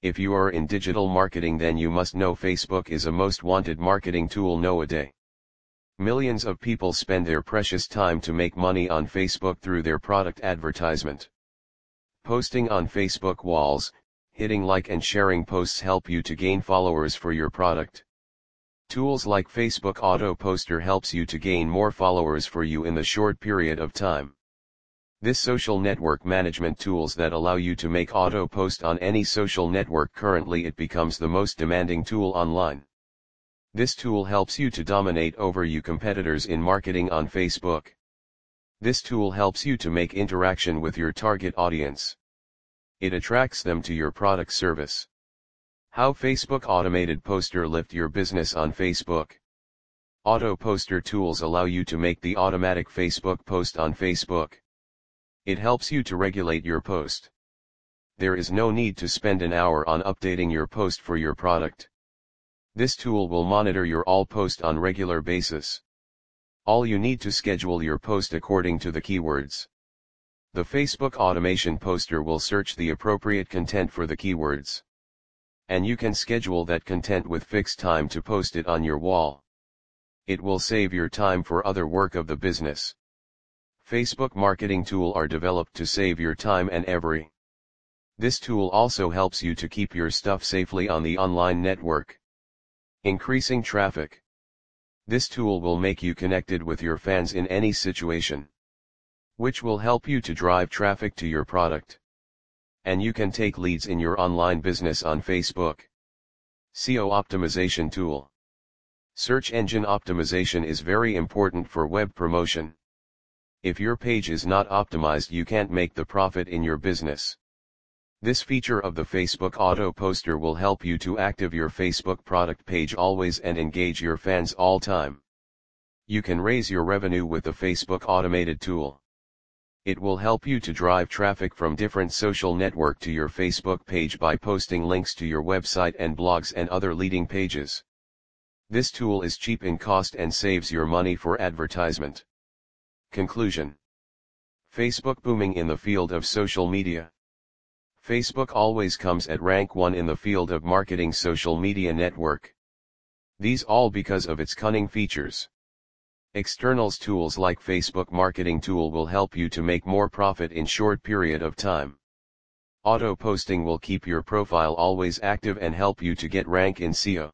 If you are in digital marketing then you must know Facebook is a most wanted marketing tool nowadays. Millions of people spend their precious time to make money on Facebook through their product advertisement. Posting on Facebook walls, hitting like and sharing posts help you to gain followers for your product. Tools like Facebook Auto Poster helps you to gain more followers for you in the short period of time. This social network management tools that allow you to make auto post on any social network currently it becomes the most demanding tool online. This tool helps you to dominate over you competitors in marketing on Facebook. This tool helps you to make interaction with your target audience. It attracts them to your product service. How Facebook Automated Poster lift your business on Facebook. Auto poster tools allow you to make the automatic Facebook post on Facebook. It helps you to regulate your post. There is no need to spend an hour on updating your post for your product. This tool will monitor your all post on regular basis. All you need to schedule your post according to the keywords. The Facebook automation poster will search the appropriate content for the keywords. And you can schedule that content with fixed time to post it on your wall. It will save your time for other work of the business. Facebook marketing tool are developed to save your time and every. This tool also helps you to keep your stuff safely on the online network. Increasing traffic. This tool will make you connected with your fans in any situation. Which will help you to drive traffic to your product. And you can take leads in your online business on Facebook. SEO Optimization Tool. Search engine optimization is very important for web promotion. If your page is not optimized you can't make the profit in your business. This feature of the Facebook Auto Poster will help you to active your Facebook product page always and engage your fans all time. You can raise your revenue with the Facebook automated tool. It will help you to drive traffic from different social network to your Facebook page by posting links to your website and blogs and other leading pages. This tool is cheap in cost and saves your money for advertisement. Conclusion Facebook booming in the field of social media. Facebook always comes at rank 1 in the field of marketing social media network. These all because of its cunning features. Externals tools like Facebook marketing tool will help you to make more profit in short period of time. Auto posting will keep your profile always active and help you to get rank in SEO.